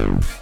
Yeah.